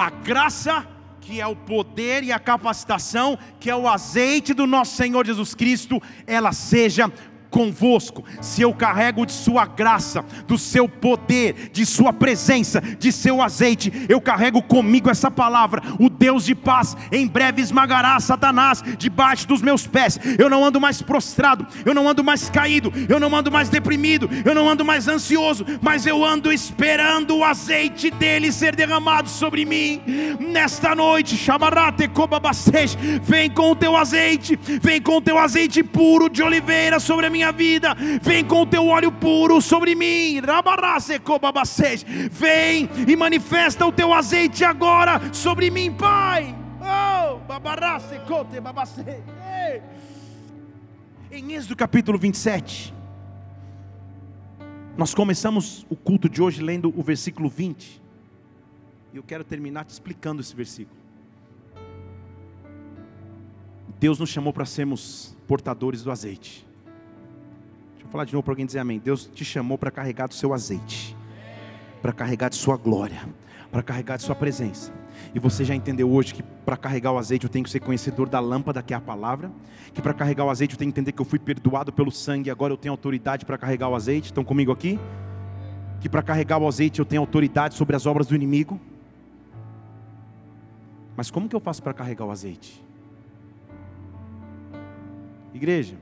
a graça, que é o poder e a capacitação, que é o azeite do nosso Senhor Jesus Cristo, ela seja convosco, se eu carrego de Sua graça, do Seu poder, de Sua presença, de Seu azeite, eu carrego comigo essa palavra. O Deus de paz em breve esmagará Satanás debaixo dos meus pés. Eu não ando mais prostrado, eu não ando mais caído, eu não ando mais deprimido, eu não ando mais ansioso, mas eu ando esperando o azeite dele ser derramado sobre mim. Nesta noite, vem com o teu azeite, vem com o teu azeite puro de oliveira sobre a minha minha vida, vem com o teu óleo puro sobre mim, vem e manifesta o teu azeite agora sobre mim, Pai. Oh, em Êxodo capítulo 27, nós começamos o culto de hoje lendo o versículo 20, e eu quero terminar te explicando esse versículo. Deus nos chamou para sermos portadores do azeite. Vou falar de novo para alguém dizer amém. Deus te chamou para carregar do seu azeite, para carregar de sua glória, para carregar de sua presença. E você já entendeu hoje que para carregar o azeite eu tenho que ser conhecedor da lâmpada, que é a palavra. Que para carregar o azeite eu tenho que entender que eu fui perdoado pelo sangue e agora eu tenho autoridade para carregar o azeite. Estão comigo aqui? Que para carregar o azeite eu tenho autoridade sobre as obras do inimigo. Mas como que eu faço para carregar o azeite? Igreja,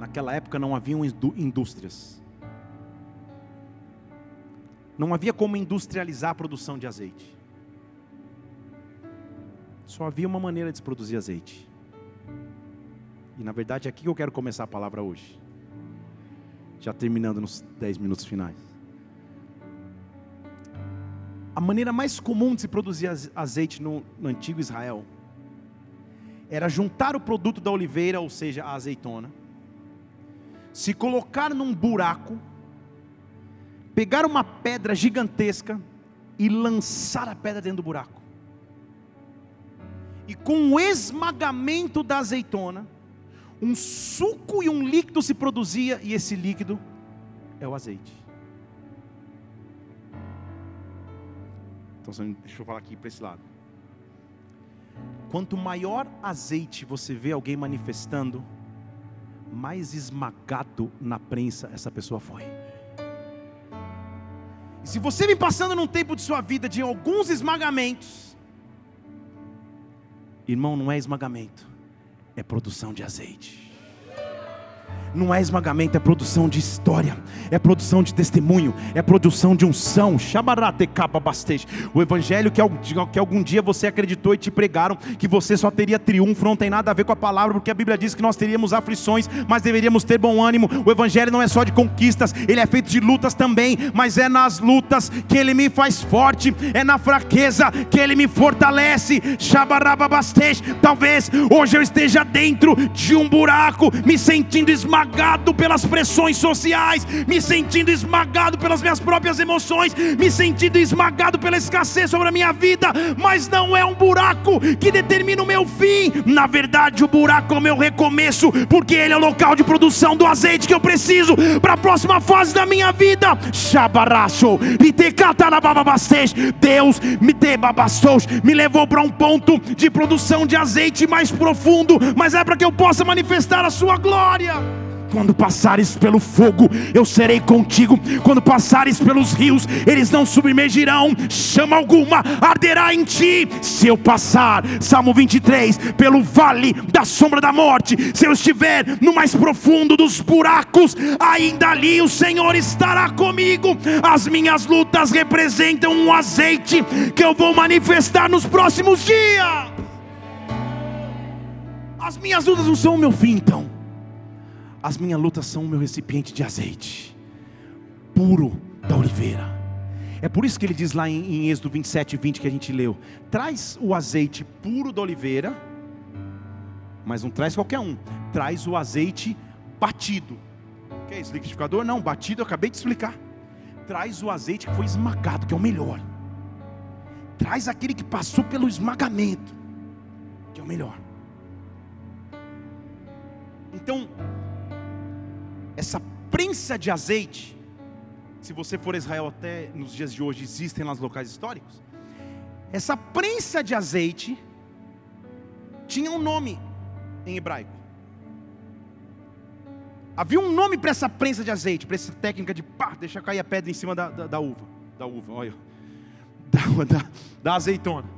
Naquela época não haviam indústrias. Não havia como industrializar a produção de azeite. Só havia uma maneira de se produzir azeite. E na verdade é aqui que eu quero começar a palavra hoje. Já terminando nos 10 minutos finais. A maneira mais comum de se produzir azeite no, no antigo Israel era juntar o produto da oliveira, ou seja, a azeitona, se colocar num buraco, pegar uma pedra gigantesca e lançar a pedra dentro do buraco. E com o esmagamento da azeitona, um suco e um líquido se produzia, e esse líquido é o azeite. Então, deixa eu falar aqui para esse lado. Quanto maior azeite você vê alguém manifestando, mais esmagado na prensa essa pessoa foi. E se você vem passando num tempo de sua vida de alguns esmagamentos, irmão, não é esmagamento, é produção de azeite não é esmagamento, é produção de história, é produção de testemunho, é produção de unção. O evangelho que, algum dia você acreditou e te pregaram que você só teria triunfo, não tem nada a ver com a palavra, porque a Bíblia diz que nós teríamos aflições, mas deveríamos ter bom ânimo. O evangelho não é só de conquistas, ele é feito de lutas também, mas é nas lutas que ele me faz forte, é na fraqueza que ele me fortalece. Talvez hoje eu esteja dentro de um buraco, me sentindo esmagado esmagado pelas pressões sociais, me sentindo esmagado pelas minhas próprias emoções, me sentindo esmagado pela escassez sobre a minha vida, mas não é um buraco que determina o meu fim. Na verdade, o buraco é o meu recomeço, porque ele é o local de produção do azeite que eu preciso para a próxima fase da minha vida. Deus me me levou para um ponto de produção de azeite mais profundo, mas é para que eu possa manifestar a sua glória. Quando passares pelo fogo, eu serei contigo. Quando passares pelos rios, eles não submergirão, chama alguma arderá em ti. Se eu passar, Salmo 23, pelo vale da sombra da morte, se eu estiver no mais profundo dos buracos, ainda ali o Senhor estará comigo. As minhas lutas representam um azeite que eu vou manifestar nos próximos dias. As minhas lutas não são o meu fim, então. As minhas lutas são o meu recipiente de azeite, puro da oliveira. É por isso que ele diz lá em, em Êxodo 27, 20 que a gente leu: traz o azeite puro da oliveira, mas não traz qualquer um, traz o azeite batido. Que é isso, liquidificador? Não, batido eu acabei de explicar. Traz o azeite que foi esmagado, que é o melhor. Traz aquele que passou pelo esmagamento, que é o melhor. Então, essa prensa de azeite, se você for a Israel até nos dias de hoje, existem lá locais históricos, Essa prensa de azeite tinha um nome em hebraico. Havia um nome para essa prensa de azeite, para essa técnica de pá, deixar cair a pedra em cima da, da, da uva. Da uva, olha. Da, da, da azeitona.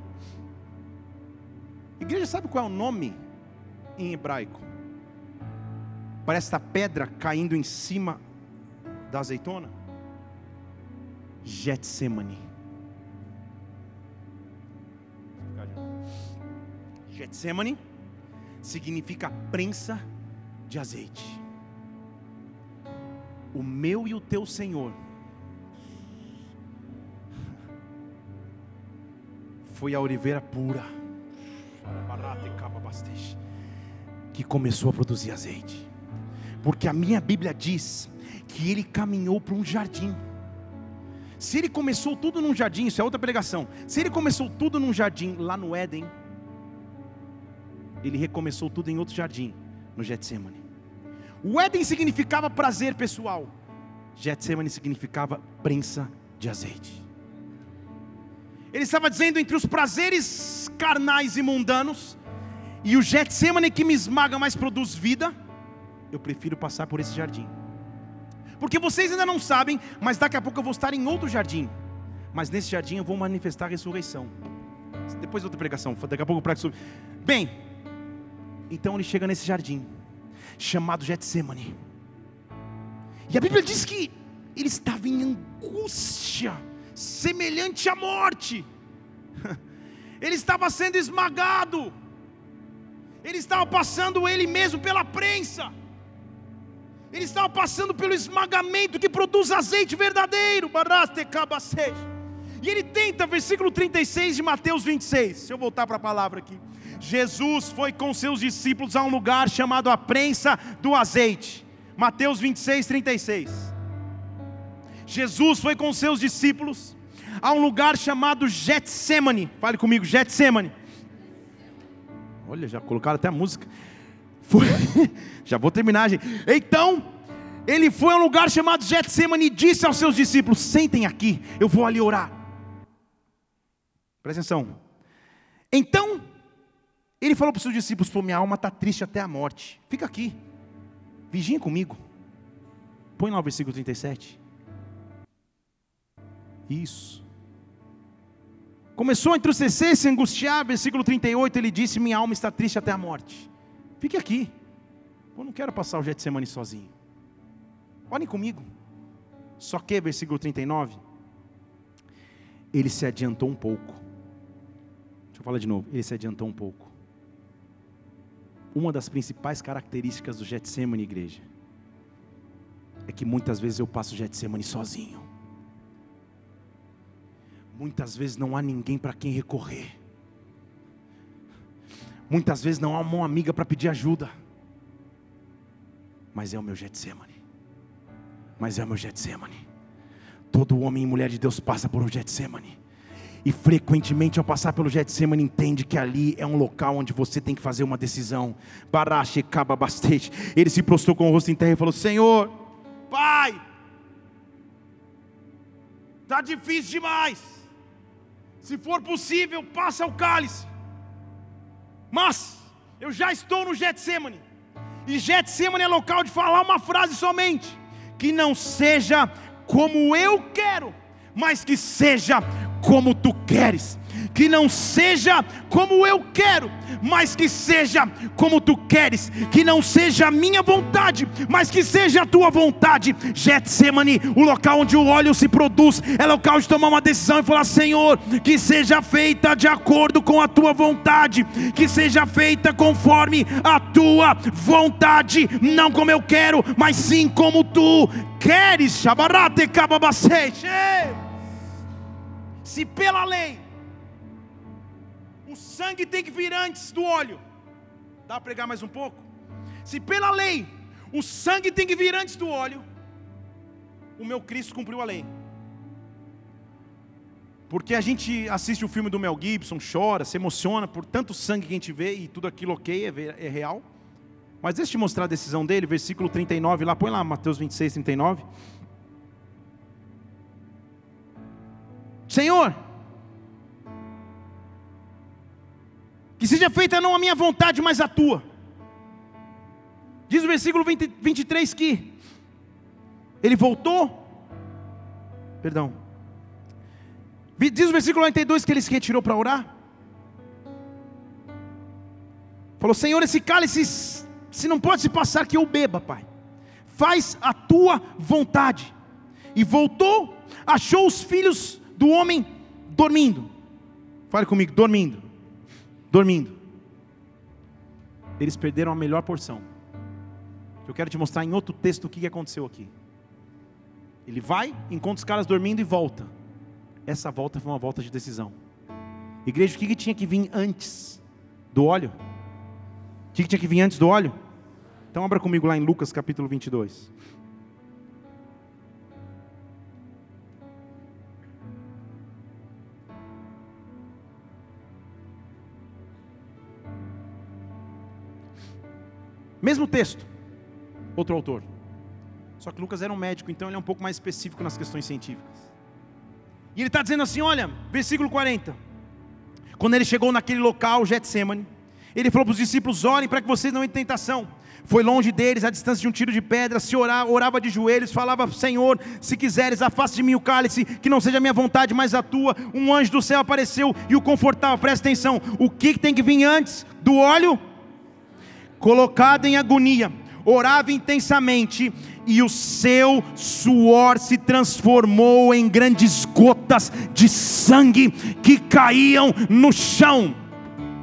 Igreja, sabe qual é o nome em hebraico? Para esta pedra caindo em cima da azeitona? Getsemane. Getsemane significa prensa de azeite. O meu e o teu Senhor foi a oliveira pura que começou a produzir azeite. Porque a minha Bíblia diz que ele caminhou para um jardim. Se ele começou tudo num jardim, isso é outra pregação. Se ele começou tudo num jardim lá no Éden, ele recomeçou tudo em outro jardim, no Getsemane. O Éden significava prazer pessoal. Getsemane significava prensa de azeite. Ele estava dizendo entre os prazeres carnais e mundanos e o Getsemane que me esmaga, mas produz vida, eu prefiro passar por esse jardim. Porque vocês ainda não sabem, mas daqui a pouco eu vou estar em outro jardim. Mas nesse jardim eu vou manifestar a ressurreição. Depois outra pregação, daqui a pouco para sobre. Bem, então ele chega nesse jardim, chamado Getsemane. E a Bíblia diz que ele estava em angústia, semelhante à morte. Ele estava sendo esmagado. Ele estava passando ele mesmo pela prensa. Ele estava passando pelo esmagamento que produz azeite verdadeiro. E ele tenta, versículo 36 de Mateus 26. Se eu voltar para a palavra aqui. Jesus foi com seus discípulos a um lugar chamado a prensa do azeite. Mateus 26, 36. Jesus foi com seus discípulos a um lugar chamado Getsemane. Fale comigo, Getsemane. Olha, já colocaram até a música. Foi, já vou terminar, gente. Então, ele foi a um lugar chamado Getsemane e disse aos seus discípulos: Sentem aqui, eu vou ali orar. Presta atenção. Então, ele falou para os seus discípulos: Pô, minha alma está triste até a morte. Fica aqui, vigiem comigo. Põe lá o versículo 37. Isso. Começou a entristecer, se angustiar, versículo 38, ele disse: Minha alma está triste até a morte. Fique aqui. Eu não quero passar o Getsemane sozinho. Olhem comigo. Só que, versículo 39, ele se adiantou um pouco. Deixa eu falar de novo. Ele se adiantou um pouco. Uma das principais características do Getsemane, igreja, é que muitas vezes eu passo o Getsemane sozinho muitas vezes não há ninguém para quem recorrer. Muitas vezes não há uma mão amiga para pedir ajuda. Mas é o meu Getsemane. Mas é o meu Getsemane. Todo homem e mulher de Deus passa por um Getsemane. E frequentemente ao passar pelo Getsemane entende que ali é um local onde você tem que fazer uma decisão. Barache caba bastante. Ele se prostrou com o rosto em terra e falou: Senhor, Pai, está difícil demais. Se for possível, passa o cálice. Mas eu já estou no Getsemane. E Getsemane é local de falar uma frase somente: que não seja como eu quero, mas que seja como tu queres que não seja como eu quero, mas que seja como tu queres, que não seja a minha vontade, mas que seja a tua vontade. Getsemane, o local onde o óleo se produz, é local de tomar uma decisão e falar: Senhor, que seja feita de acordo com a tua vontade, que seja feita conforme a tua vontade, não como eu quero, mas sim como tu queres. Se pela lei o sangue tem que vir antes do óleo. Dá para pregar mais um pouco? Se pela lei o sangue tem que vir antes do óleo, o meu Cristo cumpriu a lei. Porque a gente assiste o filme do Mel Gibson, chora, se emociona por tanto sangue que a gente vê e tudo aquilo ok, é, é real. Mas deixa eu te mostrar a decisão dele, versículo 39, lá, põe lá Mateus 26, 39. Senhor, Que seja feita não a minha vontade, mas a tua. Diz o versículo 20, 23 que ele voltou, perdão, diz o versículo 92 que ele se retirou para orar. Falou: Senhor, esse cálice, se não pode se passar, que eu beba, Pai. Faz a tua vontade. E voltou, achou os filhos do homem dormindo. Fale comigo, dormindo. Dormindo. Eles perderam a melhor porção. Eu quero te mostrar em outro texto o que aconteceu aqui. Ele vai, encontra os caras dormindo e volta. Essa volta foi uma volta de decisão. Igreja, o que tinha que vir antes do óleo? O que tinha que vir antes do óleo? Então abra comigo lá em Lucas capítulo 22. Mesmo texto, outro autor. Só que Lucas era um médico, então ele é um pouco mais específico nas questões científicas. E ele está dizendo assim: olha, versículo 40. Quando ele chegou naquele local, Getsemane, ele falou para os discípulos: orem para que vocês não entrem em tentação. Foi longe deles, a distância de um tiro de pedra, se orava, orava de joelhos, falava: Senhor, se quiseres, afaste de mim o cálice, que não seja a minha vontade, mas a tua. Um anjo do céu apareceu e o confortava. Presta atenção: o que tem que vir antes do óleo? Colocado em agonia, orava intensamente e o seu suor se transformou em grandes gotas de sangue que caíam no chão.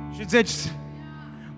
Deixa eu dizer,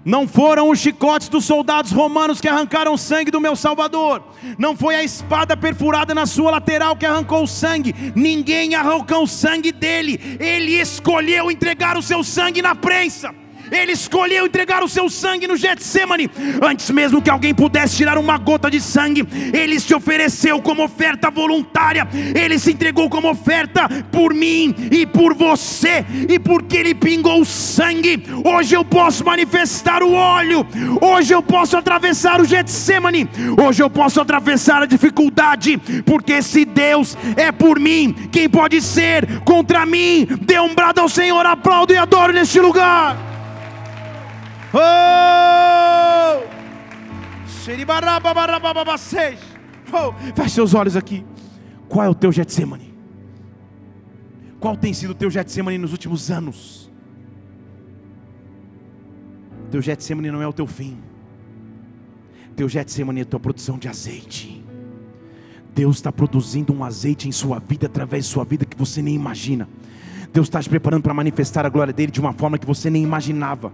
não foram os chicotes dos soldados romanos que arrancaram sangue do meu Salvador. Não foi a espada perfurada na sua lateral que arrancou o sangue. Ninguém arrancou o sangue dele. Ele escolheu entregar o seu sangue na prensa. Ele escolheu entregar o seu sangue no Getsemane. Antes mesmo que alguém pudesse tirar uma gota de sangue, ele se ofereceu como oferta voluntária. Ele se entregou como oferta por mim e por você. E porque ele pingou sangue, hoje eu posso manifestar o óleo. Hoje eu posso atravessar o Getsemane. Hoje eu posso atravessar a dificuldade, porque se Deus é por mim, quem pode ser contra mim? Dê um brado ao Senhor, aplaudo e adoro neste lugar. Oh! Oh! Feche seus olhos aqui. Qual é o teu Getsemane? Qual tem sido o teu Getsemane nos últimos anos? Teu Getsemane não é o teu fim. Teu Getsemane é a tua produção de azeite. Deus está produzindo um azeite em sua vida, através de sua vida, que você nem imagina. Deus está te preparando para manifestar a glória dele de uma forma que você nem imaginava.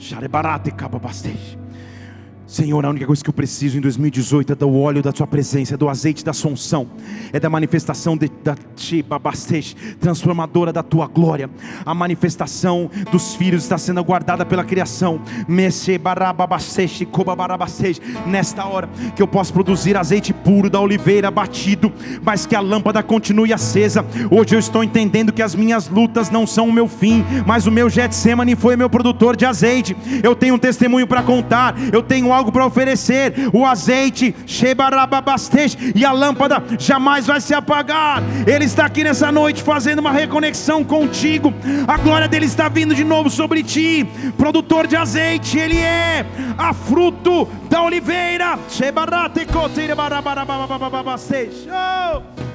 Sharebarate kababastej. Senhor, a única coisa que eu preciso em 2018 é do óleo da Tua presença, é do azeite da Assunção, é da manifestação de, da transformadora da Tua glória. A manifestação dos filhos está sendo aguardada pela criação. Nesta hora, que eu possa produzir azeite puro da oliveira batido, mas que a lâmpada continue acesa. Hoje eu estou entendendo que as minhas lutas não são o meu fim, mas o meu Getsemane foi meu produtor de azeite. Eu tenho um testemunho para contar, eu tenho algo algo para oferecer. O azeite, e a lâmpada jamais vai se apagar. Ele está aqui nessa noite fazendo uma reconexão contigo. A glória dele está vindo de novo sobre ti. Produtor de azeite, ele é a fruto da oliveira. Oh!